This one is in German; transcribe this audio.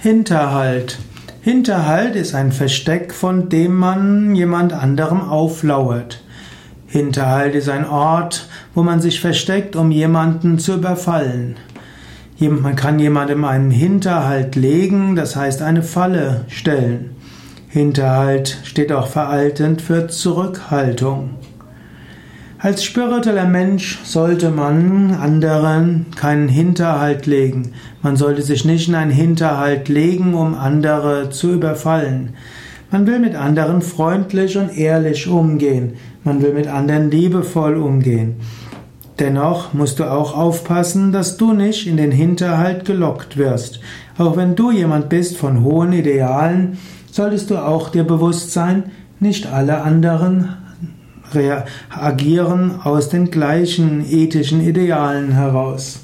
Hinterhalt. Hinterhalt ist ein Versteck, von dem man jemand anderem auflauert. Hinterhalt ist ein Ort, wo man sich versteckt, um jemanden zu überfallen. Man kann jemandem einen Hinterhalt legen, das heißt eine Falle stellen. Hinterhalt steht auch veraltend für Zurückhaltung. Als spiritueller Mensch sollte man anderen keinen Hinterhalt legen. Man sollte sich nicht in einen Hinterhalt legen, um andere zu überfallen. Man will mit anderen freundlich und ehrlich umgehen. Man will mit anderen liebevoll umgehen. Dennoch musst du auch aufpassen, dass du nicht in den Hinterhalt gelockt wirst. Auch wenn du jemand bist von hohen Idealen, solltest du auch dir bewusst sein, nicht alle anderen agieren aus den gleichen ethischen Idealen heraus.